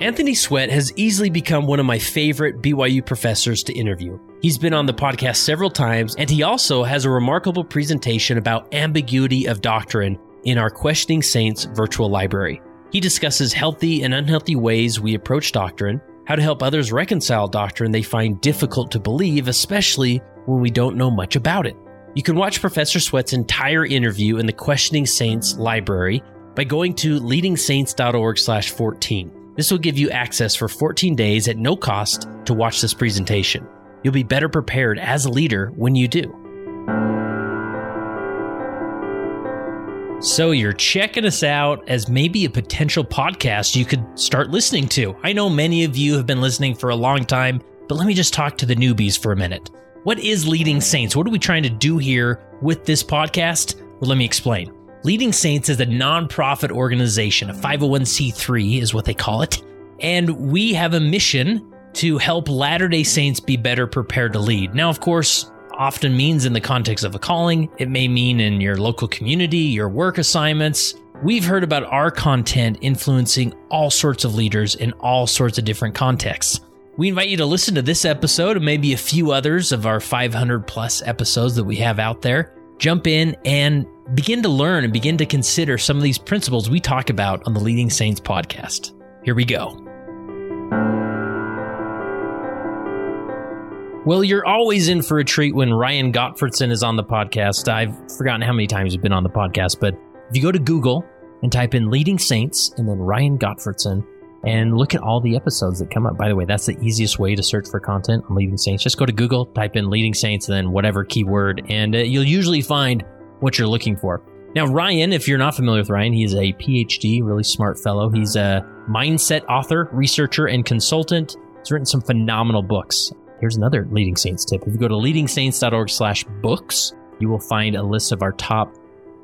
Anthony Sweat has easily become one of my favorite BYU professors to interview. He's been on the podcast several times, and he also has a remarkable presentation about ambiguity of doctrine in our Questioning Saints virtual library. He discusses healthy and unhealthy ways we approach doctrine, how to help others reconcile doctrine they find difficult to believe, especially when we don't know much about it. You can watch Professor Sweat's entire interview in the Questioning Saints library by going to leadingsaints.org/14. This will give you access for 14 days at no cost to watch this presentation. You'll be better prepared as a leader when you do. So, you're checking us out as maybe a potential podcast you could start listening to. I know many of you have been listening for a long time, but let me just talk to the newbies for a minute. What is Leading Saints? What are we trying to do here with this podcast? Well, let me explain. Leading Saints is a nonprofit organization, a 501c3 is what they call it. And we have a mission to help Latter day Saints be better prepared to lead. Now, of course, often means in the context of a calling, it may mean in your local community, your work assignments. We've heard about our content influencing all sorts of leaders in all sorts of different contexts. We invite you to listen to this episode and maybe a few others of our 500 plus episodes that we have out there. Jump in and begin to learn and begin to consider some of these principles we talk about on the Leading Saints podcast. Here we go. Well, you're always in for a treat when Ryan Gottfredson is on the podcast. I've forgotten how many times he's been on the podcast, but if you go to Google and type in Leading Saints and then Ryan Gottfredson and look at all the episodes that come up. By the way, that's the easiest way to search for content on Leading Saints. Just go to Google, type in Leading Saints, then whatever keyword, and uh, you'll usually find what you're looking for. Now, Ryan, if you're not familiar with Ryan, he's a PhD, really smart fellow. He's a mindset author, researcher, and consultant. He's written some phenomenal books. Here's another Leading Saints tip. If you go to leadingsaints.org slash books, you will find a list of our top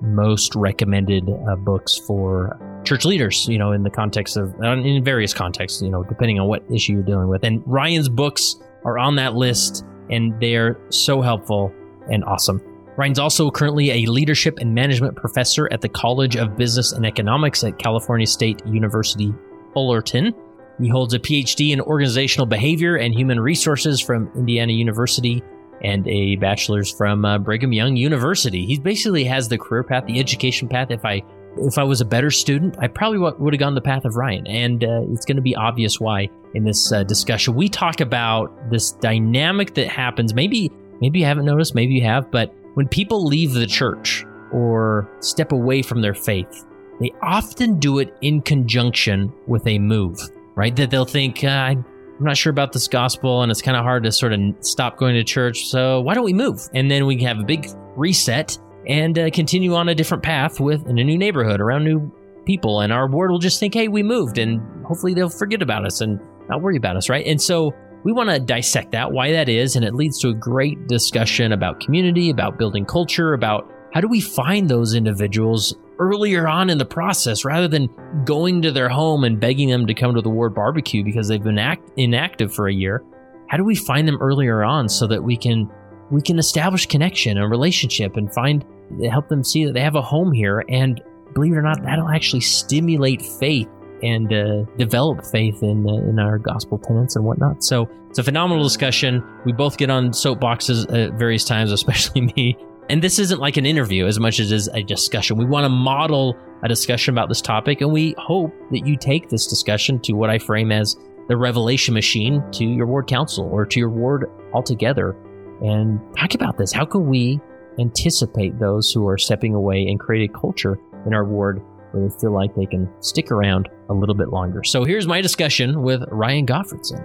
most recommended uh, books for church leaders, you know, in the context of, in various contexts, you know, depending on what issue you're dealing with. And Ryan's books are on that list and they're so helpful and awesome. Ryan's also currently a leadership and management professor at the College of Business and Economics at California State University, Fullerton. He holds a PhD in organizational behavior and human resources from Indiana University and a bachelor's from uh, Brigham Young University. He basically has the career path, the education path. If I if I was a better student, I probably would have gone the path of Ryan, and uh, it's going to be obvious why in this uh, discussion. We talk about this dynamic that happens. Maybe maybe you haven't noticed, maybe you have, but when people leave the church or step away from their faith, they often do it in conjunction with a move, right? That they'll think, uh, I'm not sure about this gospel and it's kind of hard to sort of stop going to church. So why don't we move? And then we have a big reset and uh, continue on a different path with in a new neighborhood around new people. And our ward will just think, hey, we moved and hopefully they'll forget about us and not worry about us, right? And so we want to dissect that, why that is, and it leads to a great discussion about community, about building culture, about how do we find those individuals earlier on in the process rather than going to their home and begging them to come to the ward barbecue because they've been act- inactive for a year. How do we find them earlier on so that we can we can establish connection and relationship and find help them see that they have a home here and believe it or not that'll actually stimulate faith and uh, develop faith in uh, in our gospel tenets and whatnot. So it's a phenomenal discussion. We both get on soapboxes at various times, especially me. And this isn't like an interview as much as it is a discussion. We want to model a discussion about this topic, and we hope that you take this discussion to what I frame as the revelation machine to your ward council or to your ward altogether and talk about this. How can we anticipate those who are stepping away and create a culture in our ward where they feel like they can stick around a little bit longer. So here's my discussion with Ryan Gottfredson.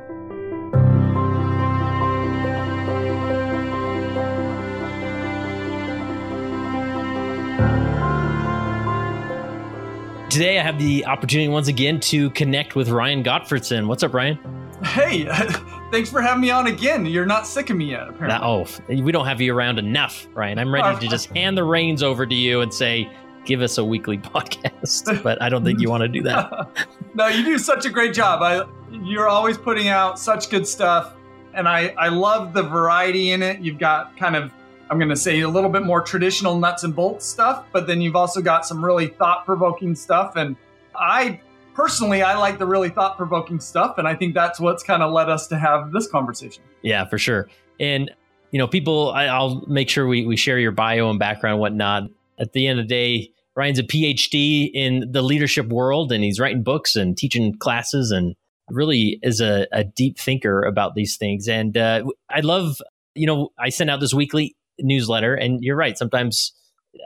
Today, I have the opportunity once again to connect with Ryan Gottfredson. What's up, Ryan? Hey, thanks for having me on again. You're not sick of me yet, apparently. That, oh, we don't have you around enough, Ryan. I'm ready oh, to just hand the reins over to you and say, give us a weekly podcast, but I don't think you want to do that. no, you do such a great job. I you're always putting out such good stuff and I I love the variety in it. You've got kind of I'm going to say a little bit more traditional nuts and bolts stuff, but then you've also got some really thought-provoking stuff and I personally, I like the really thought provoking stuff. And I think that's what's kind of led us to have this conversation. Yeah, for sure. And, you know, people, I, will make sure we, we share your bio and background and whatnot. At the end of the day, Ryan's a PhD in the leadership world and he's writing books and teaching classes and really is a, a deep thinker about these things. And uh, I love, you know, I send out this weekly newsletter and you're right. Sometimes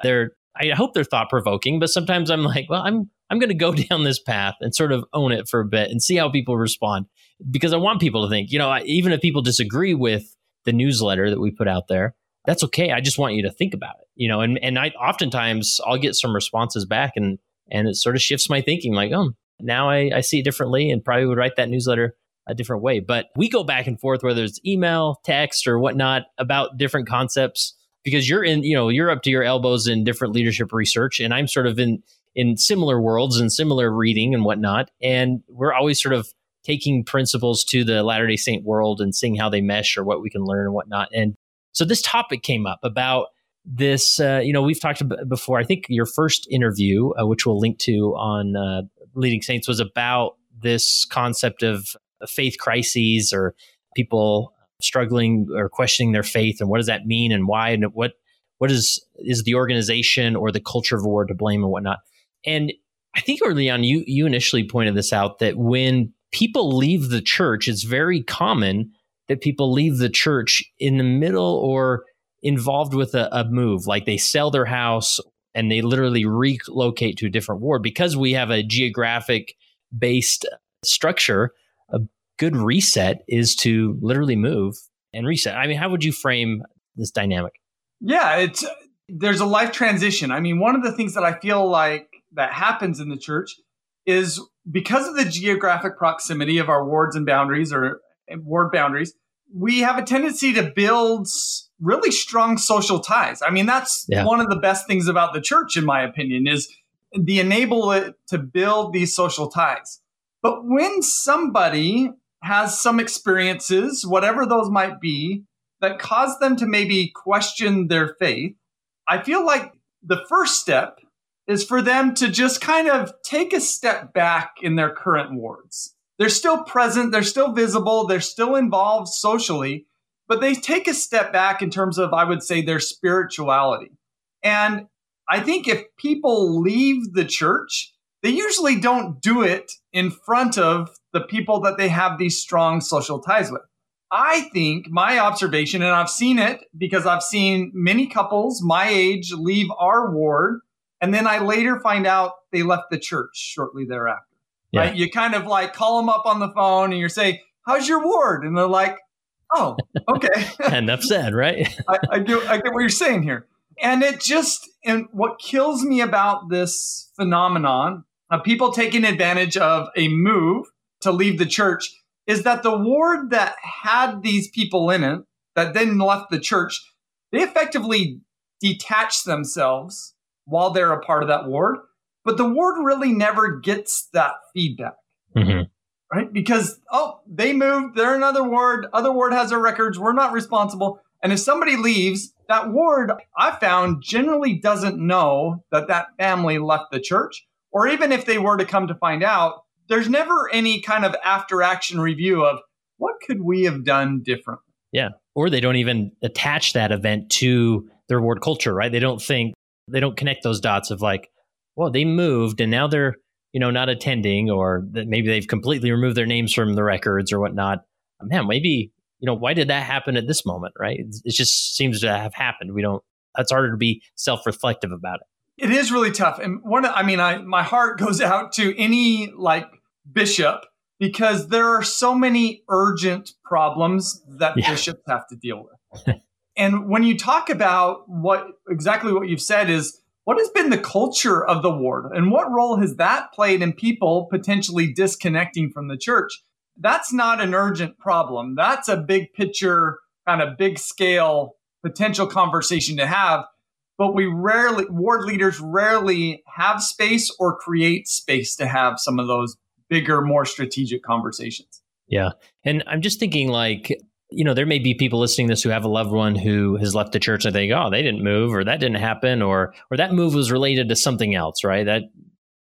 they're, I hope they're thought provoking, but sometimes I'm like, well, I'm, I'm going to go down this path and sort of own it for a bit and see how people respond because I want people to think, you know, even if people disagree with the newsletter that we put out there, that's okay. I just want you to think about it, you know, and, and I oftentimes I'll get some responses back and, and it sort of shifts my thinking like, oh, now I, I see it differently and probably would write that newsletter a different way. But we go back and forth, whether it's email, text, or whatnot, about different concepts because you're in, you know, you're up to your elbows in different leadership research, and I'm sort of in in similar worlds and similar reading and whatnot. And we're always sort of taking principles to the Latter day Saint world and seeing how they mesh or what we can learn and whatnot. And so this topic came up about this. Uh, you know, we've talked about before. I think your first interview, uh, which we'll link to on uh, Leading Saints, was about this concept of faith crises or people struggling or questioning their faith and what does that mean and why and what what is is the organization or the culture of war to blame and whatnot. And I think early on you you initially pointed this out that when people leave the church, it's very common that people leave the church in the middle or involved with a, a move, like they sell their house and they literally relocate to a different ward because we have a geographic based structure. A good reset is to literally move and reset. I mean, how would you frame this dynamic? Yeah, it's there's a life transition. I mean, one of the things that I feel like that happens in the church is because of the geographic proximity of our wards and boundaries or eh, ward boundaries, we have a tendency to build really strong social ties. I mean, that's yeah. one of the best things about the church, in my opinion, is the enable it to build these social ties. But when somebody has some experiences, whatever those might be, that cause them to maybe question their faith, I feel like the first step is for them to just kind of take a step back in their current wards. They're still present, they're still visible, they're still involved socially, but they take a step back in terms of, I would say, their spirituality. And I think if people leave the church, they usually don't do it in front of the people that they have these strong social ties with. I think my observation, and I've seen it because I've seen many couples my age leave our ward and then I later find out they left the church shortly thereafter. Yeah. Right? You kind of like call them up on the phone and you're saying, How's your ward? And they're like, Oh, okay. Enough said, right? I, I, get, I get what you're saying here. And it just, and what kills me about this phenomenon of people taking advantage of a move to leave the church is that the ward that had these people in it that then left the church, they effectively detached themselves while they're a part of that ward. But the ward really never gets that feedback. Mm-hmm. Right? Because, oh, they moved, they're another ward, other ward has their records, we're not responsible. And if somebody leaves, that ward, I found, generally doesn't know that that family left the church. Or even if they were to come to find out, there's never any kind of after action review of what could we have done differently. Yeah. Or they don't even attach that event to their ward culture, right? They don't think, they don't connect those dots of like, well, they moved and now they're, you know, not attending or that maybe they've completely removed their names from the records or whatnot. Man, maybe, you know, why did that happen at this moment, right? It just seems to have happened. We don't, that's harder to be self reflective about it. It is really tough. And one, I mean, I, my heart goes out to any like bishop because there are so many urgent problems that yeah. bishops have to deal with. And when you talk about what exactly what you've said is what has been the culture of the ward and what role has that played in people potentially disconnecting from the church? That's not an urgent problem. That's a big picture, kind of big scale potential conversation to have. But we rarely, ward leaders rarely have space or create space to have some of those bigger, more strategic conversations. Yeah. And I'm just thinking like you know, there may be people listening to this who have a loved one who has left the church and they go, oh, they didn't move or that didn't happen or or that move was related to something else, right? That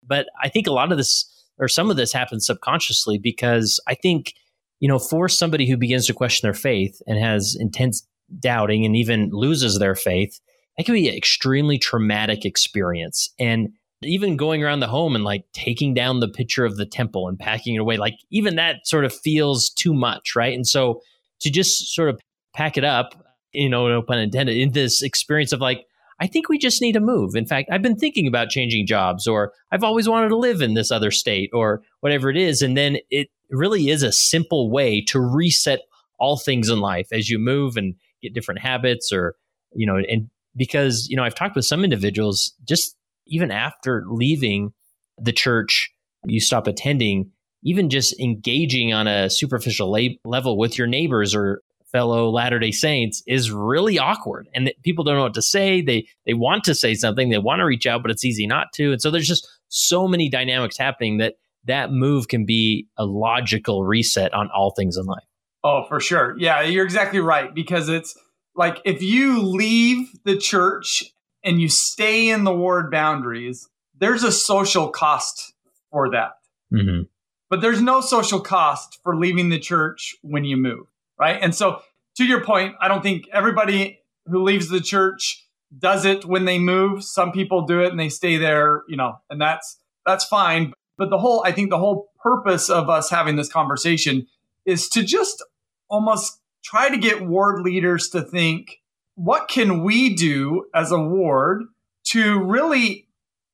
but I think a lot of this or some of this happens subconsciously because I think, you know, for somebody who begins to question their faith and has intense doubting and even loses their faith, that can be an extremely traumatic experience. And even going around the home and like taking down the picture of the temple and packing it away, like even that sort of feels too much, right? And so to just sort of pack it up, you know, no pun intended, in this experience of like, I think we just need to move. In fact, I've been thinking about changing jobs, or I've always wanted to live in this other state, or whatever it is. And then it really is a simple way to reset all things in life as you move and get different habits, or, you know, and because, you know, I've talked with some individuals just even after leaving the church, you stop attending, even just engaging on a superficial level with your neighbors or fellow Latter-day Saints is really awkward. And people don't know what to say. They they want to say something, they want to reach out, but it's easy not to. And so there's just so many dynamics happening that that move can be a logical reset on all things in life. Oh, for sure. Yeah, you're exactly right because it's like if you leave the church and you stay in the ward boundaries, there's a social cost for that. Mm-hmm. But there's no social cost for leaving the church when you move, right? And so, to your point, I don't think everybody who leaves the church does it when they move. Some people do it and they stay there, you know, and that's that's fine. But the whole, I think, the whole purpose of us having this conversation is to just almost try to get ward leaders to think what can we do as a ward to really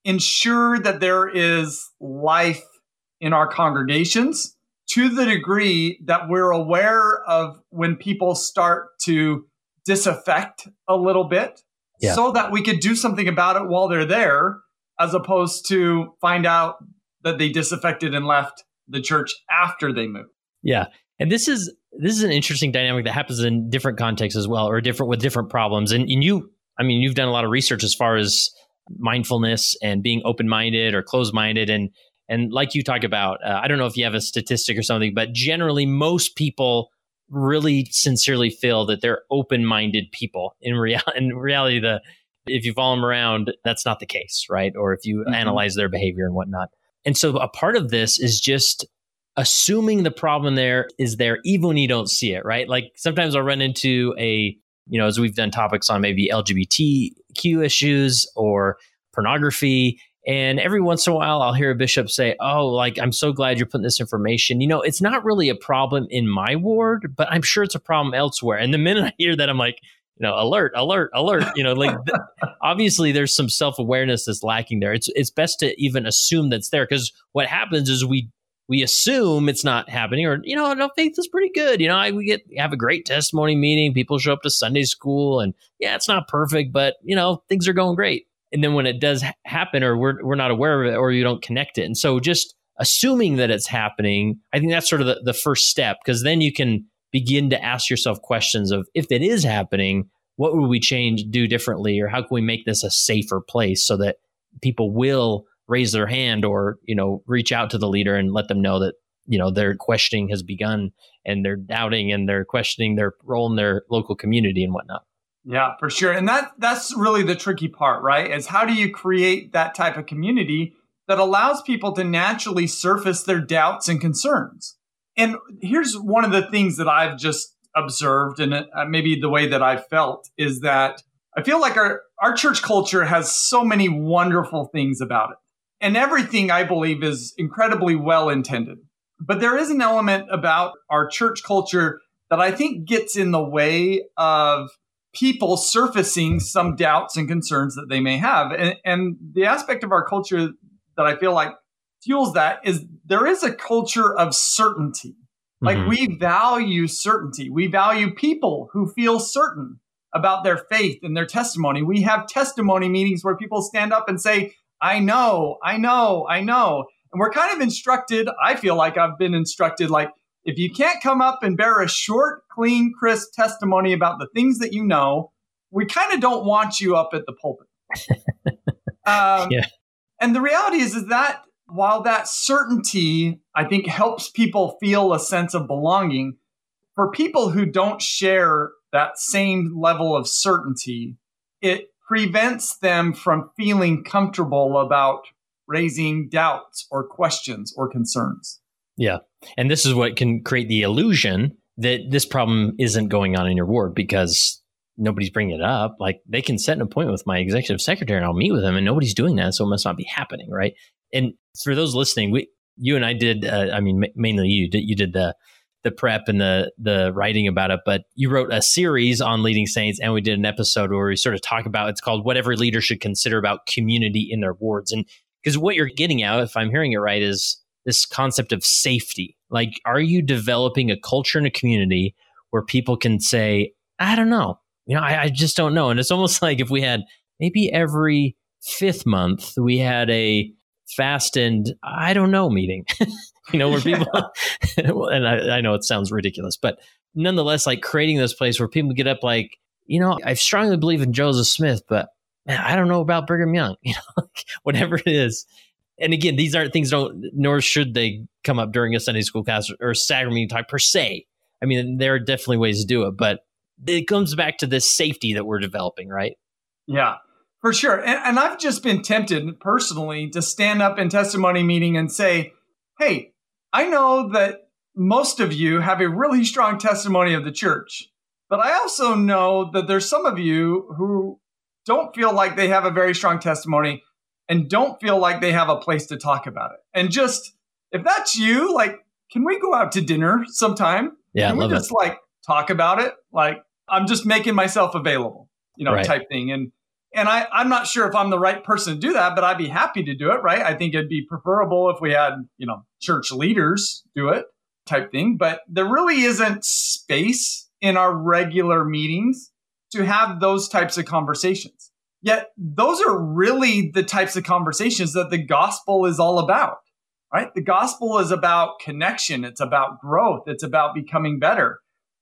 ensure that there is life in our congregations to the degree that we're aware of when people start to disaffect a little bit yeah. so that we could do something about it while they're there as opposed to find out that they disaffected and left the church after they moved. Yeah. And this is this is an interesting dynamic that happens in different contexts as well, or different with different problems. And, and you, I mean, you've done a lot of research as far as mindfulness and being open minded or closed minded, and and like you talk about, uh, I don't know if you have a statistic or something, but generally most people really sincerely feel that they're open minded people. In real in reality, the if you follow them around, that's not the case, right? Or if you mm-hmm. analyze their behavior and whatnot. And so a part of this is just assuming the problem there is there even when you don't see it, right? Like sometimes I'll run into a, you know, as we've done topics on maybe LGBTQ issues or pornography. And every once in a while, I'll hear a bishop say, Oh, like, I'm so glad you're putting this information. You know, it's not really a problem in my ward, but I'm sure it's a problem elsewhere. And the minute I hear that, I'm like, you know, alert, alert, alert. You know, like th- obviously there's some self awareness that's lacking there. It's it's best to even assume that's there because what happens is we we assume it's not happening or you know no faith is pretty good you know I, we get have a great testimony meeting people show up to sunday school and yeah it's not perfect but you know things are going great and then when it does happen or we're, we're not aware of it or you don't connect it. And so just assuming that it's happening i think that's sort of the, the first step because then you can begin to ask yourself questions of if it is happening what would we change do differently or how can we make this a safer place so that people will raise their hand or you know reach out to the leader and let them know that you know their questioning has begun and they're doubting and they're questioning their role in their local community and whatnot yeah for sure. And that that's really the tricky part right is how do you create that type of community that allows people to naturally surface their doubts and concerns? And here's one of the things that i've just observed and uh, maybe the way that i've felt is that i feel like our our church culture has so many wonderful things about it. And everything I believe is incredibly well intended. But there is an element about our church culture that I think gets in the way of people surfacing some doubts and concerns that they may have. And, and the aspect of our culture that I feel like fuels that is there is a culture of certainty. Like mm-hmm. we value certainty. We value people who feel certain about their faith and their testimony. We have testimony meetings where people stand up and say, I know, I know, I know. And we're kind of instructed, I feel like I've been instructed, like, if you can't come up and bear a short, clean, crisp testimony about the things that you know, we kind of don't want you up at the pulpit. um, yeah. And the reality is, is that while that certainty, I think, helps people feel a sense of belonging, for people who don't share that same level of certainty, it prevents them from feeling comfortable about raising doubts or questions or concerns. Yeah. And this is what can create the illusion that this problem isn't going on in your ward because nobody's bringing it up. Like they can set an appointment with my executive secretary and I'll meet with them, and nobody's doing that. So it must not be happening. Right. And for those listening, we, you and I did, uh, I mean, mainly you did, you did the, the prep and the the writing about it, but you wrote a series on leading saints, and we did an episode where we sort of talk about it's called "What Every Leader Should Consider About Community in Their Wards," and because what you're getting at, if I'm hearing it right, is this concept of safety. Like, are you developing a culture and a community where people can say, "I don't know," you know, I, I just don't know, and it's almost like if we had maybe every fifth month we had a fast and I don't know meeting, you know, where people, and I, I know it sounds ridiculous, but nonetheless, like creating this place where people get up, like, you know, I strongly believe in Joseph Smith, but man, I don't know about Brigham Young, you know, whatever it is. And again, these aren't things don't, nor should they come up during a Sunday school class or sacrament meeting type per se. I mean, there are definitely ways to do it, but it comes back to this safety that we're developing, right? Yeah. For sure. And, and, I've just been tempted personally to stand up in testimony meeting and say, hey, I know that most of you have a really strong testimony of the church, but I also know that there's some of you who don't feel like they have a very strong testimony and don't feel like they have a place to talk about it. And just, if that's you, like, can we go out to dinner sometime? Yeah, can we just it. like talk about it? Like, I'm just making myself available, you know, right. type thing. And and I, I'm not sure if I'm the right person to do that, but I'd be happy to do it, right? I think it'd be preferable if we had, you know, church leaders do it type thing. But there really isn't space in our regular meetings to have those types of conversations. Yet those are really the types of conversations that the gospel is all about, right? The gospel is about connection. It's about growth. It's about becoming better.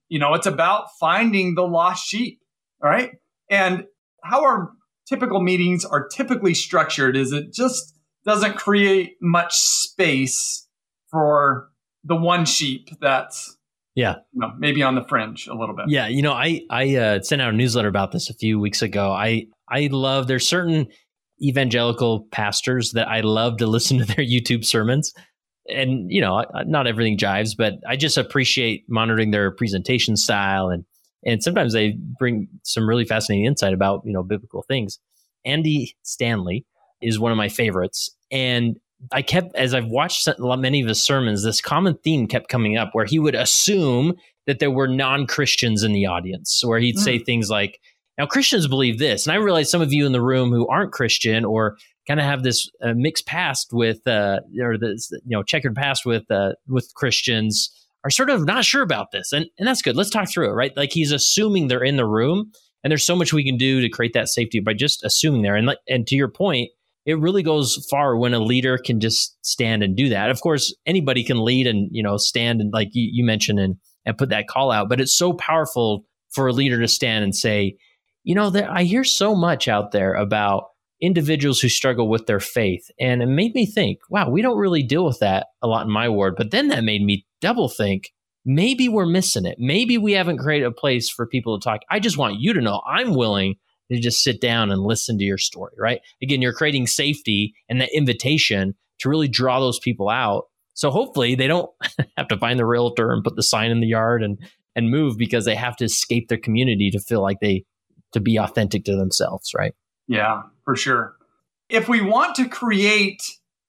You know, it's about finding the lost sheep, all right? And how our typical meetings are typically structured is it just doesn't create much space for the one sheep that's yeah you know, maybe on the fringe a little bit yeah you know i i uh, sent out a newsletter about this a few weeks ago i i love there's certain evangelical pastors that i love to listen to their youtube sermons and you know not everything jives but i just appreciate monitoring their presentation style and and sometimes they bring some really fascinating insight about you know biblical things. Andy Stanley is one of my favorites, and I kept as I've watched many of his sermons, this common theme kept coming up where he would assume that there were non Christians in the audience, where he'd mm. say things like, "Now Christians believe this," and I realize some of you in the room who aren't Christian or kind of have this uh, mixed past with uh, or this you know checkered past with uh, with Christians are sort of not sure about this. And, and that's good. Let's talk through it, right? Like he's assuming they're in the room and there's so much we can do to create that safety by just assuming there. And, and to your point, it really goes far when a leader can just stand and do that. Of course, anybody can lead and, you know, stand and like you, you mentioned and, and put that call out, but it's so powerful for a leader to stand and say, you know, I hear so much out there about individuals who struggle with their faith. And it made me think, wow, we don't really deal with that a lot in my ward. But then that made me double think maybe we're missing it. Maybe we haven't created a place for people to talk. I just want you to know I'm willing to just sit down and listen to your story, right? Again, you're creating safety and that invitation to really draw those people out. So hopefully they don't have to find the realtor and put the sign in the yard and and move because they have to escape their community to feel like they to be authentic to themselves, right? Yeah, for sure. If we want to create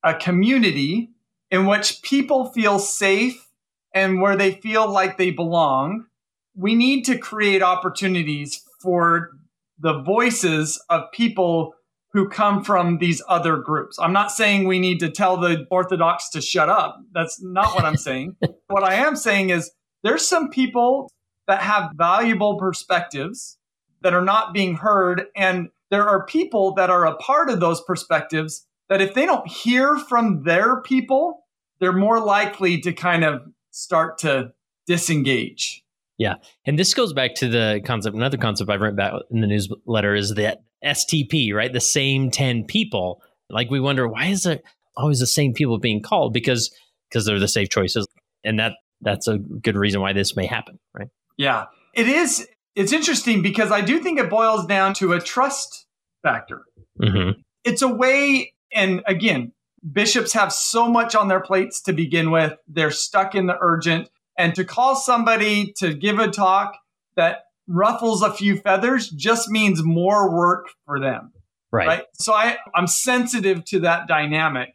a community in which people feel safe and where they feel like they belong, we need to create opportunities for the voices of people who come from these other groups. I'm not saying we need to tell the Orthodox to shut up. That's not what I'm saying. what I am saying is there's some people that have valuable perspectives that are not being heard. And there are people that are a part of those perspectives that if they don't hear from their people, they're more likely to kind of start to disengage. Yeah. And this goes back to the concept, another concept I've written about in the newsletter is that STP, right? The same 10 people. Like we wonder, why is it always the same people being called? Because because they're the safe choices. And that that's a good reason why this may happen, right? Yeah. It is it's interesting because I do think it boils down to a trust factor. Mm-hmm. It's a way, and again, bishops have so much on their plates to begin with. They're stuck in the urgent. And to call somebody to give a talk that ruffles a few feathers just means more work for them. Right. right? So I, I'm sensitive to that dynamic,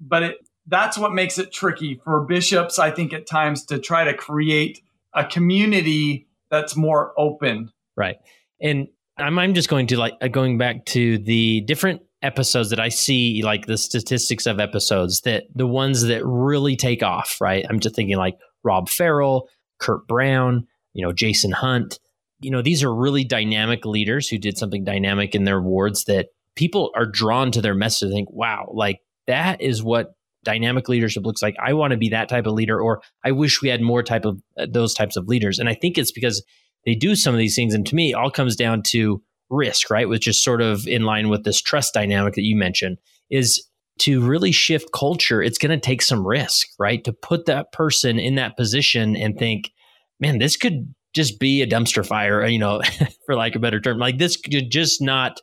but it, that's what makes it tricky for bishops, I think, at times to try to create a community that's more open. Right. And I'm, I'm just going to like uh, going back to the different episodes that I see, like the statistics of episodes that the ones that really take off, right? I'm just thinking like Rob Farrell, Kurt Brown, you know, Jason Hunt. You know, these are really dynamic leaders who did something dynamic in their wards that people are drawn to their message and think, wow, like that is what dynamic leadership looks like. I want to be that type of leader, or I wish we had more type of uh, those types of leaders. And I think it's because they do some of these things. And to me, all comes down to risk, right? Which is sort of in line with this trust dynamic that you mentioned is to really shift culture, it's going to take some risk, right? To put that person in that position and think, man, this could just be a dumpster fire, you know, for like a better term. Like this could just not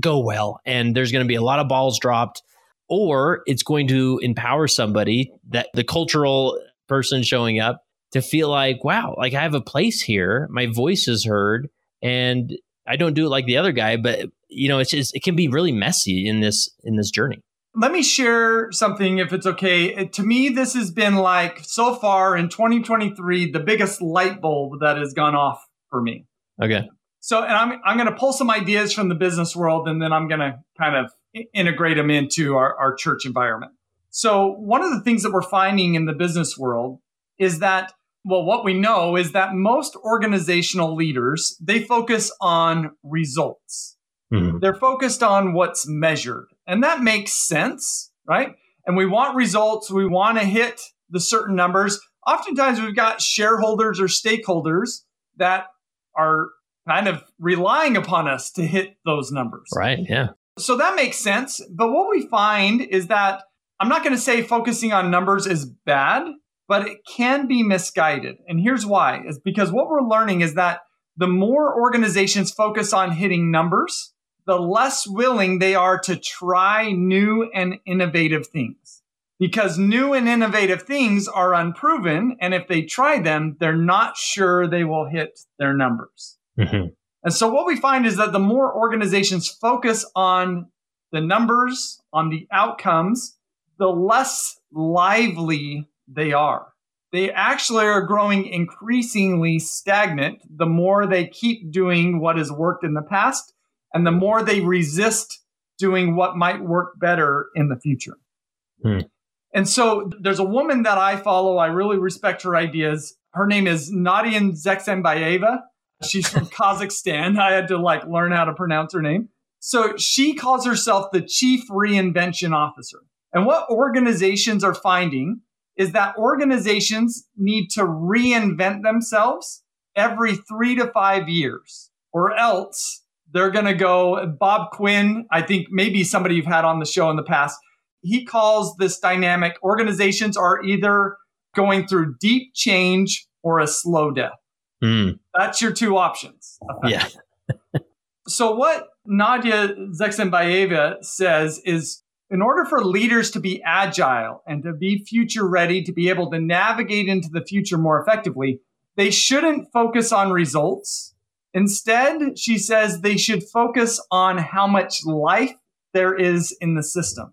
go well. And there's going to be a lot of balls dropped, or it's going to empower somebody that the cultural person showing up to feel like, wow, like I have a place here. My voice is heard. And I don't do it like the other guy, but you know, it's just, it can be really messy in this, in this journey. Let me share something if it's okay. To me, this has been like so far in 2023, the biggest light bulb that has gone off for me. Okay. So, and I'm, I'm going to pull some ideas from the business world and then I'm going to kind of integrate them into our, our church environment. So, one of the things that we're finding in the business world is that well, what we know is that most organizational leaders, they focus on results. Mm-hmm. They're focused on what's measured. And that makes sense, right? And we want results. We want to hit the certain numbers. Oftentimes we've got shareholders or stakeholders that are kind of relying upon us to hit those numbers. Right. Yeah. So that makes sense. But what we find is that I'm not going to say focusing on numbers is bad, but it can be misguided. And here's why is because what we're learning is that the more organizations focus on hitting numbers, the less willing they are to try new and innovative things. Because new and innovative things are unproven. And if they try them, they're not sure they will hit their numbers. Mm-hmm. And so what we find is that the more organizations focus on the numbers, on the outcomes, the less lively they are. They actually are growing increasingly stagnant the more they keep doing what has worked in the past and the more they resist doing what might work better in the future. Hmm. And so there's a woman that I follow. I really respect her ideas. Her name is Nadya Zhexembayeva. She's from Kazakhstan. I had to like learn how to pronounce her name. So she calls herself the chief reinvention officer. And what organizations are finding is that organizations need to reinvent themselves every three to five years, or else they're going to go. Bob Quinn, I think maybe somebody you've had on the show in the past, he calls this dynamic organizations are either going through deep change or a slow death. Mm. That's your two options. Yeah. so, what Nadya Zhexembayeva says is in order for leaders to be agile and to be future ready, to be able to navigate into the future more effectively, they shouldn't focus on results. Instead, she says they should focus on how much life there is in the system.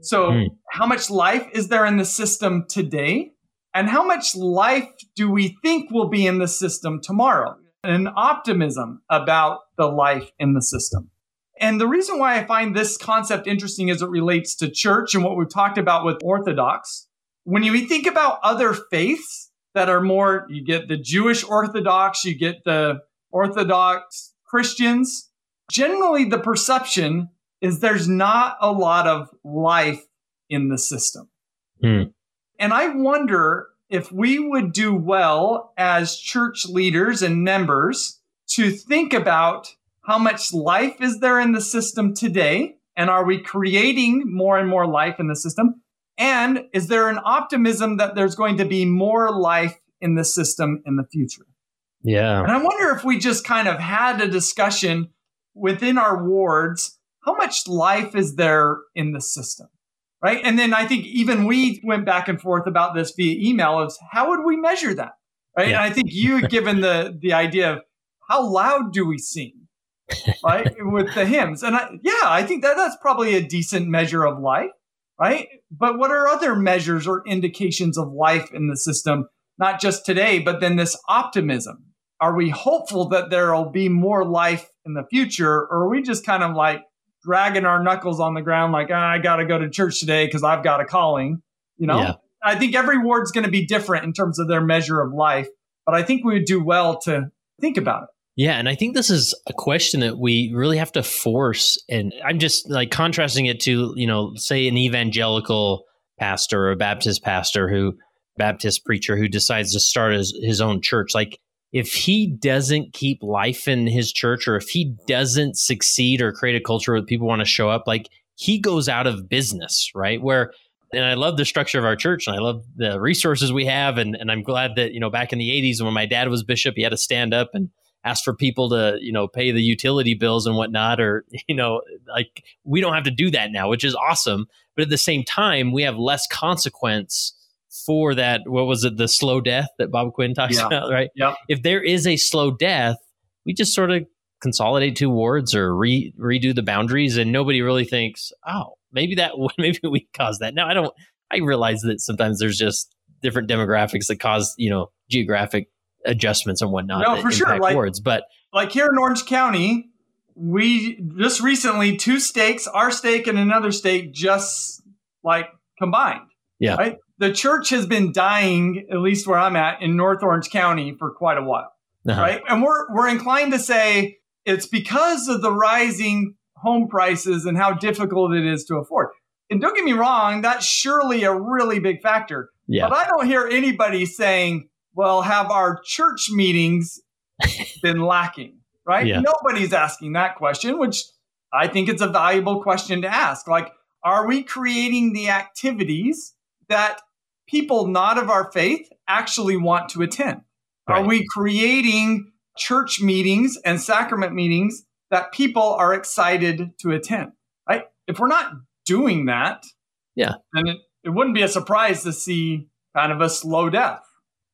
So, mm. how much life is there in the system today? And how much life do we think will be in the system tomorrow? An optimism about the life in the system. And the reason why I find this concept interesting as it relates to church and what we've talked about with Orthodox, when you think about other faiths that are more, you get the Jewish Orthodox, you get the Orthodox Christians, generally the perception is there's not a lot of life in the system. Hmm. And I wonder if we would do well as church leaders and members to think about how much life is there in the system today? And are we creating more and more life in the system? And is there an optimism that there's going to be more life in the system in the future? Yeah. And I wonder if we just kind of had a discussion within our wards how much life is there in the system? Right? And then I think even we went back and forth about this via email of how would we measure that, right? Yeah. And I think you had given the the idea of how loud do we sing, right, with the hymns, and I, yeah, I think that that's probably a decent measure of life, right? But what are other measures or indications of life in the system? Not just today, but then this optimism. Are we hopeful that there will be more life in the future, or are we just kind of like dragging our knuckles on the ground like, ah, I got to go to church today because I've got a calling. You know, yeah. I think every ward's going to be different in terms of their measure of life, but I think we would do well to think about it. Yeah, and I think this is a question that we really have to force. And I'm just like contrasting it to, you know, say an evangelical pastor or a Baptist pastor who, Baptist preacher who decides to start his, his own church. Like if he doesn't keep life in his church or if he doesn't succeed or create a culture where people want to show up, like he goes out of business, right? Where and I love the structure of our church and I love the resources we have. And, and I'm glad that, you know, back in the 80s when my dad was bishop, he had to stand up and ask for people to, you know, pay the utility bills and whatnot. Or, you know, like we don't have to do that now, which is awesome. But at the same time, we have less consequence for that what was it the slow death that bob quinn talks yeah. about right yeah if there is a slow death we just sort of consolidate two wards or re- redo the boundaries and nobody really thinks oh maybe that maybe we caused that now i don't i realize that sometimes there's just different demographics that cause you know geographic adjustments and whatnot no, for sure. like, wards but like here in orange county we just recently two stakes our stake and another stake just like combined yeah right the church has been dying, at least where I'm at in North Orange County for quite a while. Uh-huh. Right. And we're, we're inclined to say it's because of the rising home prices and how difficult it is to afford. And don't get me wrong, that's surely a really big factor. Yeah. But I don't hear anybody saying, well, have our church meetings been lacking? Right? Yeah. Nobody's asking that question, which I think it's a valuable question to ask. Like, are we creating the activities that people not of our faith actually want to attend? Right. Are we creating church meetings and sacrament meetings that people are excited to attend? Right? If we're not doing that, yeah, then it, it wouldn't be a surprise to see kind of a slow death.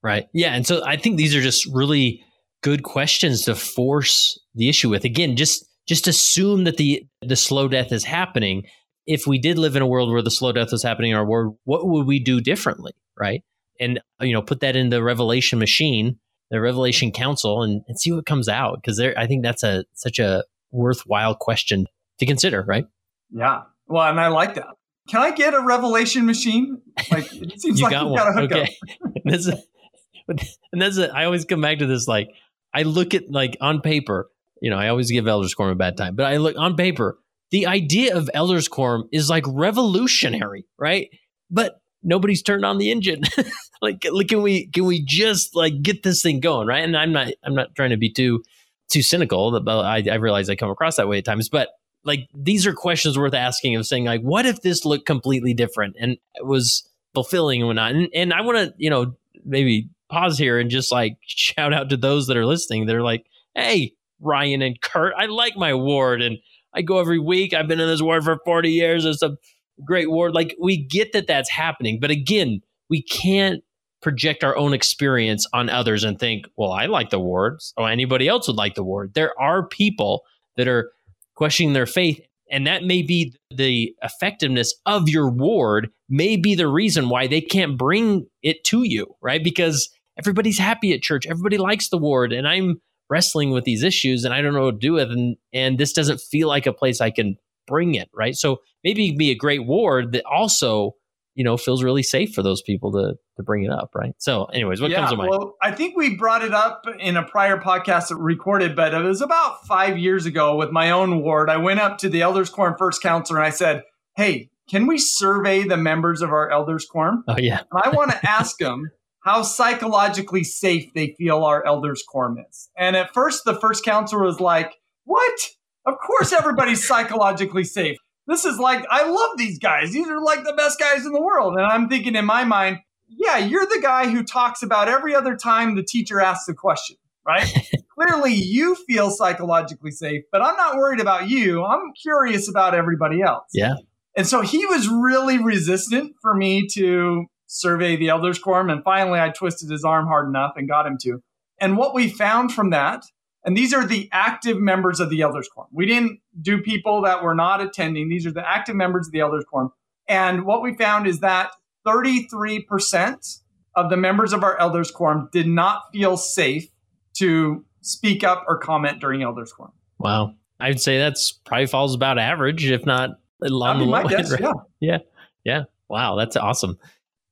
Right. Yeah. And so I think these are just really good questions to force the issue with. Again, just just assume that the the slow death is happening if we did live in a world where the slow death was happening in our world, what would we do differently? Right. And, you know, put that in the revelation machine, the revelation council and, and see what comes out. Cause there, I think that's a, such a worthwhile question to consider. Right. Yeah. Well, and I like that. Can I get a revelation machine? Like it seems like you like got you one. okay. and that's, a, and that's a, I always come back to this. Like I look at like on paper, you know, I always give Elders Quorum a bad time, but I look on paper, the idea of Elders Quorum is like revolutionary, right? But nobody's turned on the engine. like, can we can we just like get this thing going, right? And I'm not I'm not trying to be too too cynical, I, I realize I come across that way at times. But like these are questions worth asking of saying like, what if this looked completely different and it was fulfilling and whatnot? And, and I want to you know maybe pause here and just like shout out to those that are listening. They're like, hey, Ryan and Kurt, I like my ward and I go every week. I've been in this ward for 40 years. It's a great ward. Like we get that that's happening. But again, we can't project our own experience on others and think, well, I like the ward. So oh, anybody else would like the ward. There are people that are questioning their faith. And that may be the effectiveness of your ward, may be the reason why they can't bring it to you, right? Because everybody's happy at church. Everybody likes the ward. And I'm wrestling with these issues and I don't know what to do with and and this doesn't feel like a place I can bring it, right? So maybe be a great ward that also, you know, feels really safe for those people to to bring it up, right? So anyways, what yeah, comes to mind? Well, I think we brought it up in a prior podcast that recorded, but it was about five years ago with my own ward. I went up to the Elders Quorum First Counselor and I said, Hey, can we survey the members of our Elders Quorum? Oh yeah. I want to ask them how psychologically safe they feel our elders quorum is. And at first, the first counselor was like, What? Of course, everybody's psychologically safe. This is like, I love these guys. These are like the best guys in the world. And I'm thinking in my mind, yeah, you're the guy who talks about every other time the teacher asks a question, right? Clearly, you feel psychologically safe, but I'm not worried about you. I'm curious about everybody else. Yeah. And so he was really resistant for me to survey the elders quorum. And finally, I twisted his arm hard enough and got him to. And what we found from that, and these are the active members of the elders quorum. We didn't do people that were not attending. These are the active members of the elders quorum. And what we found is that 33% of the members of our elders quorum did not feel safe to speak up or comment during elders quorum. Wow. I'd say that's probably falls about average, if not along the. Guess, right? yeah. yeah. Yeah. Wow. That's awesome.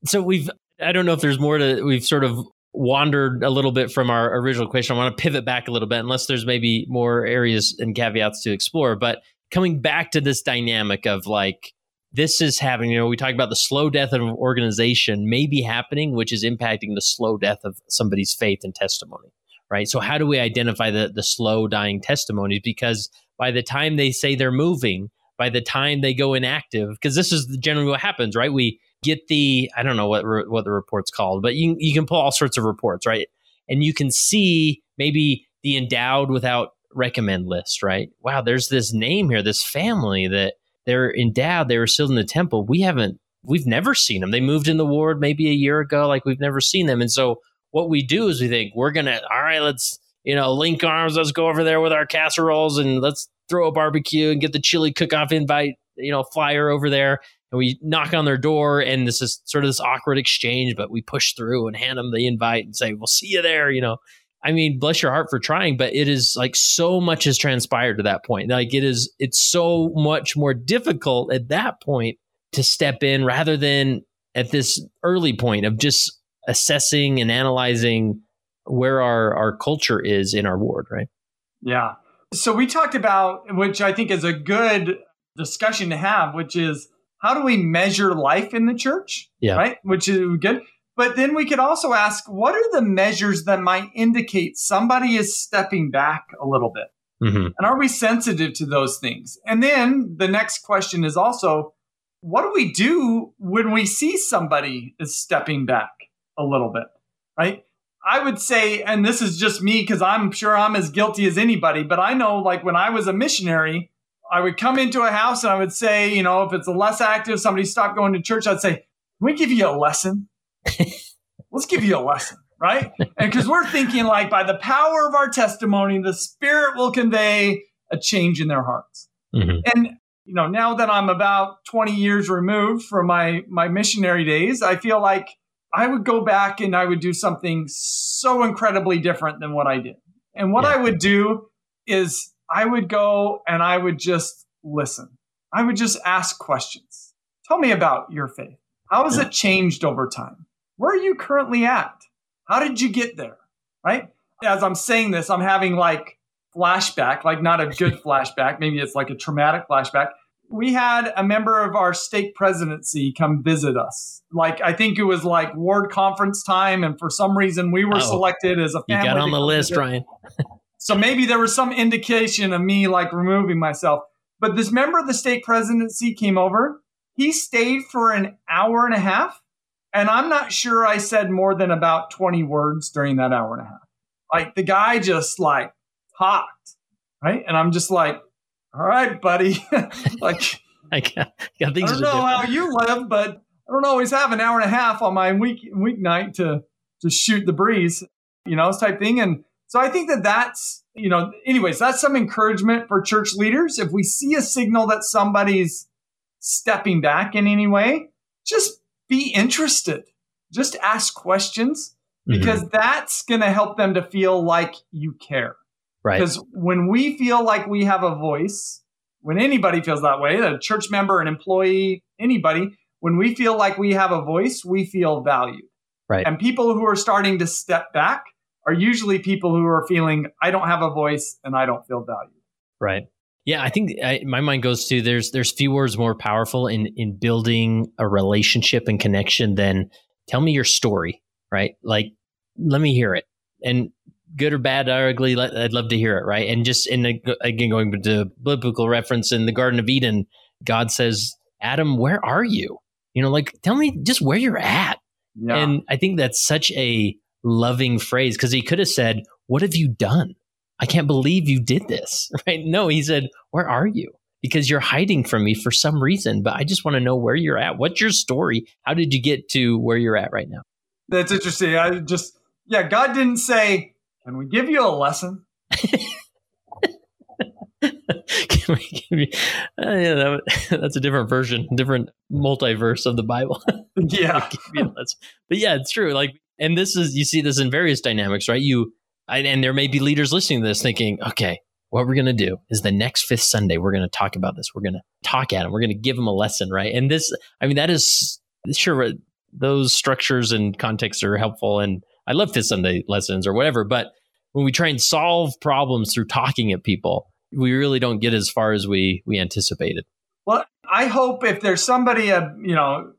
So we've, I don't know if there's more to, we've sort of wandered a little bit from our original question. I want to pivot back a little bit, unless there's maybe more areas and caveats to explore. But coming back to this dynamic of like, this is happening. You know, we talk about the slow death of an organization may be happening, which is impacting the slow death of somebody's faith and testimony, right? So, how do we identify the the slow dying testimonies? Because by the time they say they're moving, by the time they go inactive, because this is generally what happens, right? We get the I don't know what re, what the report's called, but you you can pull all sorts of reports, right? And you can see maybe the endowed without recommend list, right? Wow, there's this name here, this family that they're endowed. They were still in the temple. We haven't, we've never seen them. They moved in the ward maybe a year ago. Like we've never seen them. And so what we do is we think we're to, all right, let's, you know, link arms. Let's go over there with our casseroles and let's throw a barbecue and get the chili cook off invite, you know, flyer over there. And we knock on their door and this is sort of this awkward exchange, but we push through and hand them the invite and say, we'll see you there, you know. I mean, bless your heart for trying, but it is like so much has transpired to that point. Like it is, it's so much more difficult at that point to step in rather than at this early point of just assessing and analyzing where our, our culture is in our ward, right? Yeah. So we talked about, which I think is a good discussion to have, which is how do we measure life in the church? Yeah. Right. Which is good. But then we could also ask what are the measures that might indicate somebody is stepping back a little bit? Mm-hmm. And are we sensitive to those things? And then the next question is also what do we do when we see somebody is stepping back a little bit? Right? I would say, and this is just me because I'm sure I'm as guilty as anybody, but I know like when I was a missionary, I would come into a house and I would say, you know, if it's a less active, somebody stopped going to church, I'd say, Can we give you a lesson? Let's give you a lesson, right? And because we're thinking like by the power of our testimony, the Spirit will convey a change in their hearts. Mm-hmm. And you know, now that I'm about 20 years removed from my my missionary days, I feel like I would go back and I would do something so incredibly different than what I did. And what yeah. I would do is I would go and I would just listen. I would just ask questions. Tell me about your faith. How has yeah. it changed over time? Where are you currently at? How did you get there? Right? As I'm saying this, I'm having like flashback, like not a good flashback. Maybe it's like a traumatic flashback. We had a member of our stake presidency come visit us. Like I think it was like ward conference time, and for some reason we were oh, selected as a family. You got on the list, Ryan. so maybe there was some indication of me like removing myself. But this member of the stake presidency came over. He stayed for an hour and a half and I'm not sure I said more than about 20 words during that hour and a half. Like the guy just like talked, right? And I'm just like, all right, buddy. like, I, got, I, I don't know how you live, but I don't always have an hour and a half on my week weeknight to to shoot the breeze, you know, type thing. And so I think that that's, you know, anyways, that's some encouragement for church leaders. If we see a signal that somebody's stepping back in any way, just be interested. Just ask questions mm-hmm. because mm-hmm. that's going to help them to feel like you care. Right. Because when we feel like we have a voice, when anybody feels that way, a church member, an employee, anybody, when we feel like we have a voice, we feel valued. Right. And people who are starting to step back are usually people who are feeling, I don't have a voice and I don't feel valued. Right. Yeah, I think I, my mind goes to there's there's few words more powerful in in building a relationship and connection than tell me your story, right? Like let me hear it, and good or bad or ugly, I'd love to hear it, right? And just in the, again going to biblical reference in the Garden of Eden, God says, Adam, where are you? You know, like tell me just where you're at. Yeah. And I think that's such a loving phrase because he could have said, "What have you done?" I can't believe you did this, right? No, he said, Where are you? because you're hiding from me for some reason. But I just want to know where you're at. What's your story? How did you get to where you're at right now? That's interesting. I just, yeah, God didn't say, Can we give you a lesson? Can we give you, uh, yeah, that, that's a different version, different multiverse of the Bible. yeah. but yeah, it's true. Like, and this is, you see this in various dynamics, right? You, and there may be leaders listening to this thinking, okay, what we're going to do is the next fifth Sunday, we're going to talk about this. We're going to talk at them. We're going to give them a lesson, right? And this, I mean, that is sure those structures and contexts are helpful. And I love fifth Sunday lessons or whatever. But when we try and solve problems through talking at people, we really don't get as far as we we anticipated. Well, I hope if there's somebody, uh, you know,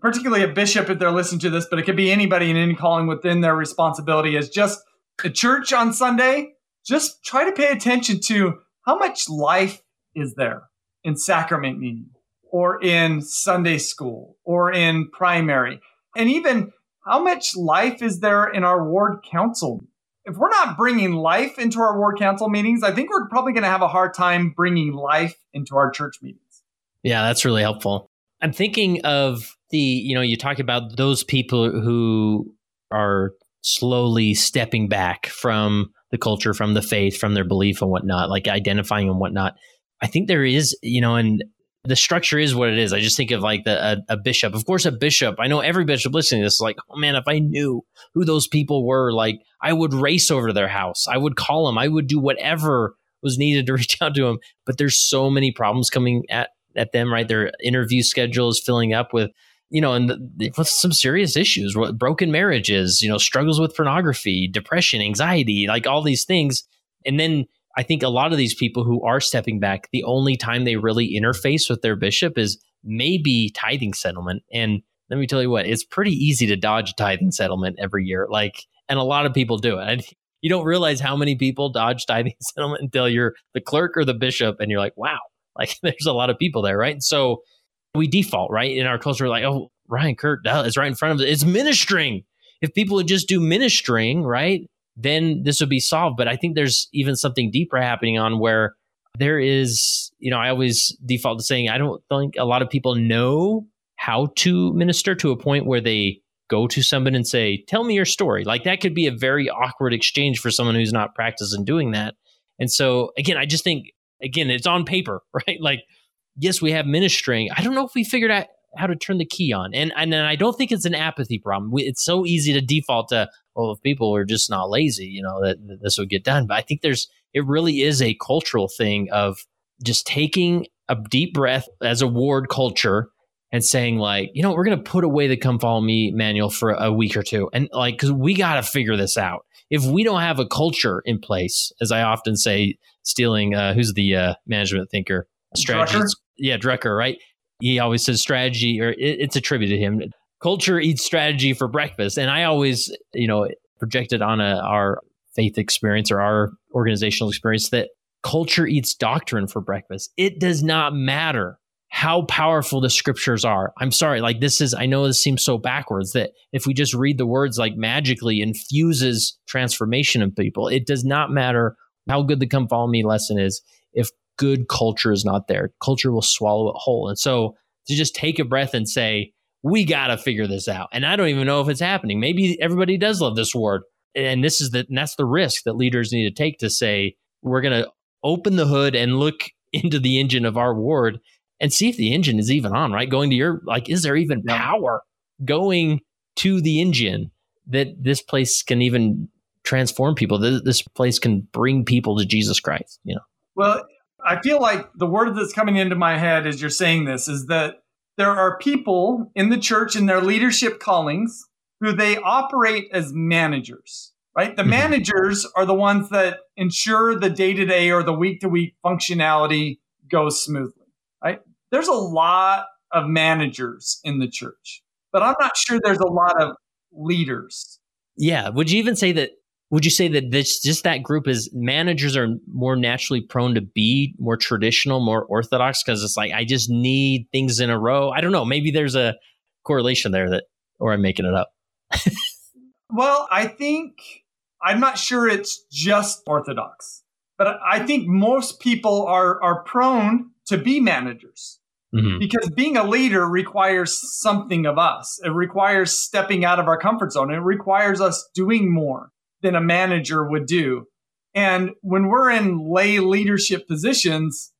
particularly a bishop, if they're listening to this, but it could be anybody in any calling within their responsibility, is just a church on Sunday just try to pay attention to how much life is there in sacrament meeting or in Sunday school or in primary. And even how much life is there in our ward council? If we're not bringing life into our ward council meetings, I think we're probably going to have a hard time bringing life into our church meetings. Yeah, that's really helpful. I'm thinking of the, you know, you talk about those people who are slowly stepping back from the culture, from the faith, from their belief and whatnot, like identifying and whatnot. I think there is, you know, and the structure is what it is. I just think of like the, a, a, bishop. Of course, a bishop. I know every bishop listening to this is like, oh man, if I knew who those people were, like I would race over to their house. I would call them. I would do whatever was needed to reach out to them. But there's so many problems coming at at them. Right, their interview schedule is filling up with you know, and the, with some serious issues, broken marriages, you know, struggles with pornography, depression, anxiety, like all these things. And then I think a lot of these people who are stepping back, the only time they really interface with their bishop is maybe tithing settlement. And let me tell you what, it's pretty easy to dodge tithing settlement every year. Like, and a lot of people do it. And you don't realize how many people dodge tithing settlement until you're the clerk or the bishop and you're like, wow, like there's a lot of people there, right? And so we default right? In our culture like oh ryan kurt is right in front of it it's ministering. If people would just do ministering right then this would be solved. But i think there's even something deeper happening on where there is you know i always default to saying i don't think a lot of people know how to minister to a point where they go to someone and say tell me your story. Like that could be a very awkward exchange for someone who's not practicing doing that. And so again i just think again it's on paper right? Like yes, we have ministering. I don't know if we figured out how to turn the key on. And and I don't think it's an apathy problem. We, it's so easy to default to, well, if people were just not lazy, you know, that, that this would get done. But I think there's it really is a cultural thing of just taking a deep breath as a ward culture and saying like, you know, we're going to put away the come follow me manual for a week or two. And like, cause we got to figure this out. If we don't have a culture in place, as I often say, stealing, uh, who's the uh, management thinker, strategy. Yeah, Drucker, right? He always says strategy, or it, it's attributed to him. Culture eats strategy for breakfast, and I always, you know, projected on a, our faith experience or our organizational experience that culture eats doctrine for breakfast. It does not matter how powerful the scriptures are. I'm sorry, like this is, I know this seems so backwards that if we just read the words like magically infuses transformation in people, it does not matter how good the come follow me lesson is. If good culture is not there. Culture will swallow it whole. And so to just take a breath and say, we got to figure this out. And I don't even know if it's happening. Maybe everybody does love this word. And this is the, and that's the risk that leaders need to take to say, we're going to open the hood and look into the engine of our ward and see if the engine is even on, right? Going to your, like, is there even power going to the engine that this place can even transform people? This place can bring people to Jesus Christ, you know? Well, I feel like the word that's coming into my head as you're saying this is that there are people in the church in their leadership callings who they operate as managers, right? The mm-hmm. managers are the ones that ensure the day to day or the week to week functionality goes smoothly, right? There's a lot of managers in the church, but I'm not sure there's a lot of leaders. Yeah. Would you even say that would you say that this just that group is managers are more naturally prone to be more traditional, more orthodox because it's like I just need things in a row. I don't know. Maybe there's a correlation there that, or I'm making it up. well, I think I'm not sure it's just orthodox, but I think most people are are prone to be managers. Mm-hmm. Because being a leader requires something of us. It requires stepping out of our comfort zone. It requires us doing more than a manager would do. And when we're in lay leadership positions,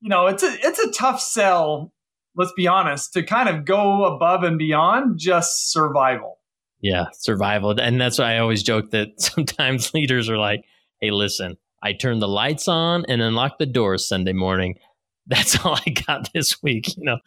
you know, it's a it's a tough sell, let's be honest, to kind of go above and beyond just survival. Yeah, survival. And that's why I always joke that sometimes leaders are like, "Hey, listen, I turn the lights on and unlock the doors Sunday morning that's all I got this week, you know.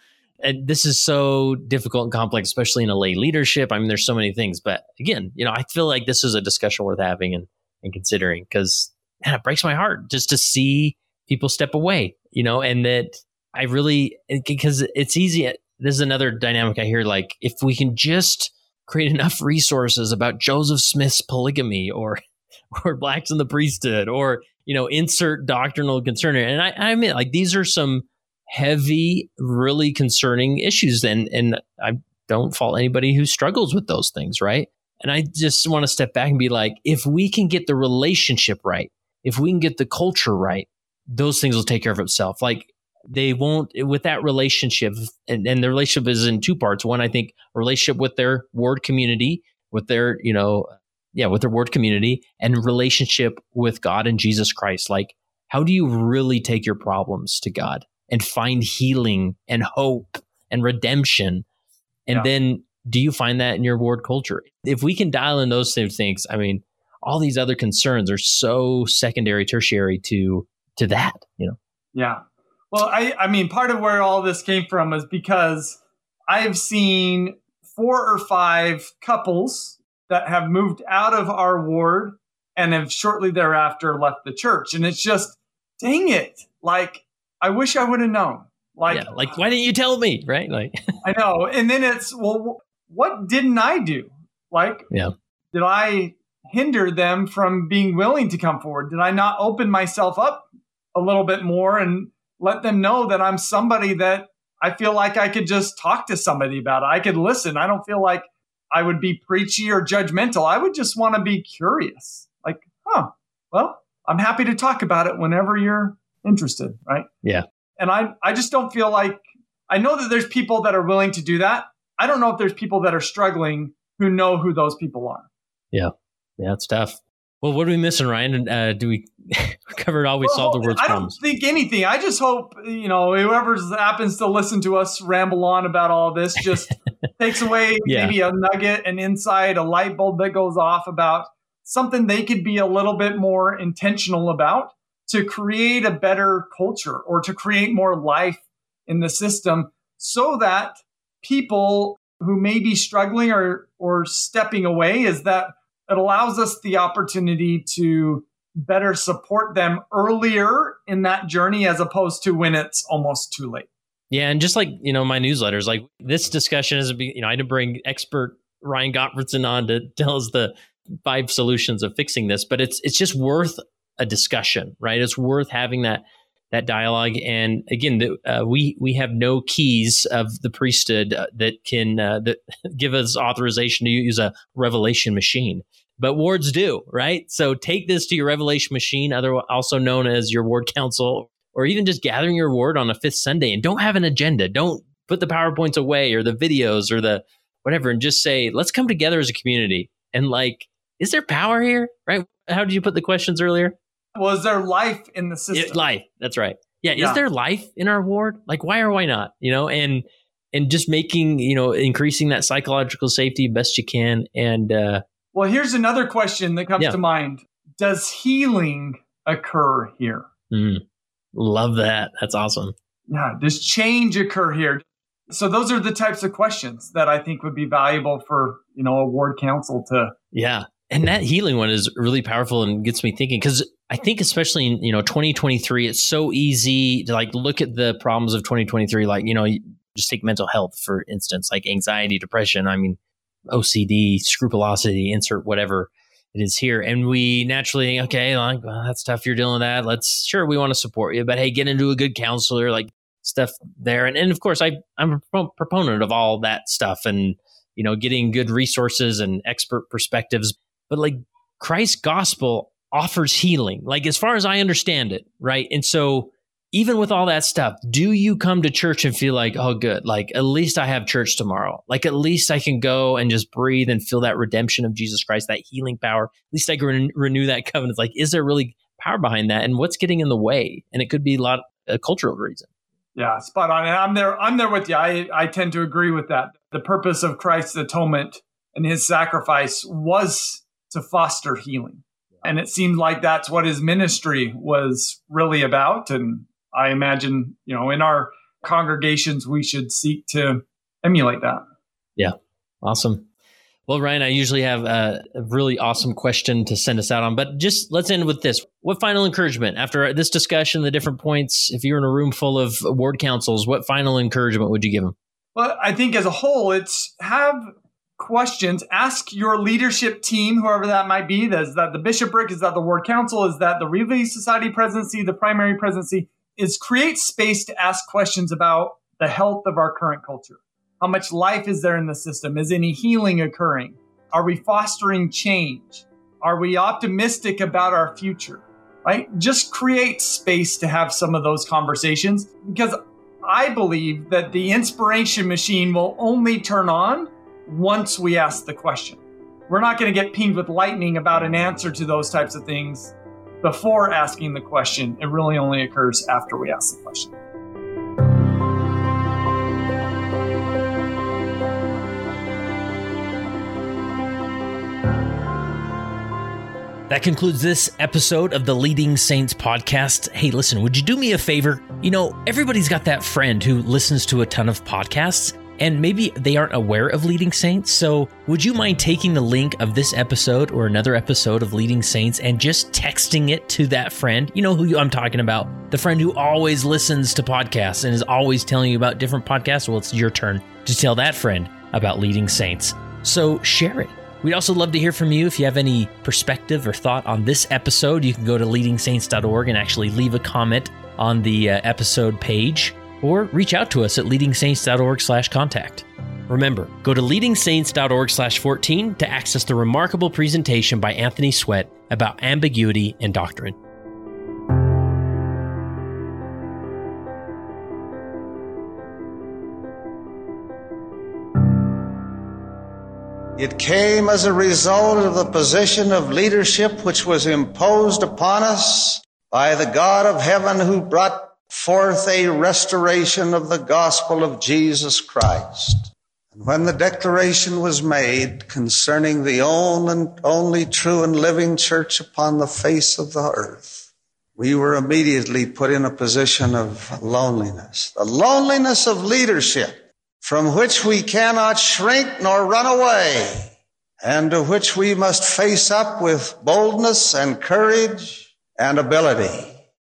And this is so difficult and complex, especially in a lay leadership. I mean, there's so many things, but again, you know, I feel like this is a discussion worth having and, and considering because it breaks my heart just to see people step away, you know, and that I really, because it's easy. Uh, this is another dynamic I hear. Like, if we can just create enough resources about Joseph Smith's polygamy or, or blacks in the priesthood or you know, insert doctrinal concern. And I, I mean, like these are some heavy, really concerning issues. And, and I don't fault anybody who struggles with those things, right? And I just want to step back and be like, if we can get the relationship right, if we can get the culture right, those things will take care of itself. Like they won't with that relationship, and, and the relationship is in two parts. One, I think, relationship with their ward community, with their, you know, yeah, with their word community and relationship with God and Jesus Christ. Like, how do you really take your problems to God and find healing and hope and redemption? And yeah. then do you find that in your ward culture? If we can dial in those same things, I mean, all these other concerns are so secondary, tertiary to to that, you know. Yeah. Well, I I mean, part of where all this came from is because I've seen four or five couples that have moved out of our ward and have shortly thereafter left the church. And it's just, dang it. Like, I wish I would have known. Like, yeah, like, why didn't you tell me? Right. Like, I know. And then it's, well, what didn't I do? Like, yeah. Did I hinder them from being willing to come forward? Did I not open myself up a little bit more and let them know that I'm somebody that I feel like I could just talk to somebody about it? I could listen. I don't feel like I would be preachy or judgmental. I would just want to be curious. Like, huh, well, I'm happy to talk about it whenever you're interested, right? Yeah. And I I just don't feel like I know that there's people that are willing to do that. I don't know if there's people that are struggling who know who those people are. Yeah. Yeah, it's tough. Well, what are we missing, Ryan? Uh, do we cover it all we well, solved the world's I problems? don't think anything. I just hope you know whoever happens to listen to us ramble on about all this just takes away yeah. maybe a nugget, an insight, a light bulb that goes off about something they could be a little bit more intentional about to create a better culture or to create more life in the system, so that people who may be struggling or or stepping away is that it allows us the opportunity to better support them earlier in that journey as opposed to when it's almost too late. Yeah, and just like you know, my newsletters, like this discussion is, you know, I had to bring expert Ryan Gottfredson on to tell us the five solutions of fixing this, but it's it's just worth a discussion, right? It's worth having that that dialogue. And again, the, uh, we we have no keys of the priesthood uh, that can uh, that give us authorization to use a revelation machine but wards do, right? So take this to your revelation machine, other also known as your ward council, or even just gathering your ward on a fifth Sunday and don't have an agenda. Don't put the PowerPoints away or the videos or the whatever and just say, let's come together as a community. And like, is there power here? Right? How did you put the questions earlier? Was there life in the system? It, life. That's right. Yeah, yeah. Is there life in our ward? Like, why or why not? You know, and and just making, you know, increasing that psychological safety best you can. And uh, well, here's another question that comes yeah. to mind. Does healing occur here? Mm, love that. That's awesome. Yeah. Does change occur here? So those are the types of questions that I think would be valuable for, you know, a ward council to. Yeah. And that healing one is really powerful and gets me thinking because I think especially in, you know, 2023, it's so easy to like look at the problems of 2023. Like, you know, just take mental health, for instance, like anxiety, depression. I mean, OCD, scrupulosity, insert whatever it is here. And we naturally, okay, like, well, that's tough. You're dealing with that. Let's, sure, we want to support you, but hey, get into a good counselor, like stuff there. And, and of course, I, I'm a proponent of all that stuff and, you know, getting good resources and expert perspectives. But like Christ's gospel offers healing, like as far as I understand it, right? And so even with all that stuff, do you come to church and feel like, oh, good, like at least I have church tomorrow? Like at least I can go and just breathe and feel that redemption of Jesus Christ, that healing power. At least I can re- renew that covenant. Like, is there really power behind that? And what's getting in the way? And it could be a lot a cultural reason. Yeah, spot on. And I'm there. I'm there with you. I, I tend to agree with that. The purpose of Christ's atonement and his sacrifice was to foster healing. And it seemed like that's what his ministry was really about. And I imagine, you know, in our congregations, we should seek to emulate that. Yeah. Awesome. Well, Ryan, I usually have a, a, really awesome question to send us out on, but just let's end with this. What final encouragement after this discussion, the different points, if you're in a room full of ward councils, what final encouragement would you give them? Well, I think as a whole, it's have questions. Ask your leadership team, whoever that might be. Is that the bishopric? Is that the ward council? Is that the Relief Society presidency, the primary presidency? is create space to ask questions about the health of our current culture. How much life is there in the system? Is any healing occurring? Are we fostering change? Are we optimistic about our future? Right? Just create space to have some of those conversations because I believe that the inspiration machine will only turn on once we ask the question. We're not going to get pinged with lightning about an answer to those types of things before asking the question. It really only occurs after we ask the question. That concludes this episode of the Leading Saints podcast. Hey, listen, would you do me a favor? You know, everybody's got that friend who listens to a ton of podcasts and maybe they aren't aware of Leading Saints. So, would you mind taking the link of this episode or another episode of Leading Saints and just texting it to that friend? You know who I'm talking about. The friend who always listens to podcasts and is always telling you about different podcasts. Well, it's your turn to tell that friend about Leading Saints. So, share it. We'd also love to hear from you. If you have any perspective or thought on this episode, you can go to leadingsaints.org and actually leave a comment on the uh, episode page or reach out to us at leadingsaints.org slash contact. Remember, go to leadingsaints.org slash 14 to access the remarkable presentation by Anthony Sweat about ambiguity and doctrine. It came as a result of the position of leadership which was imposed upon us by the God of heaven who brought forth a restoration of the gospel of Jesus Christ. And when the declaration was made concerning the only, and only true and living church upon the face of the earth, we were immediately put in a position of loneliness, the loneliness of leadership from which we cannot shrink nor run away and to which we must face up with boldness and courage and ability.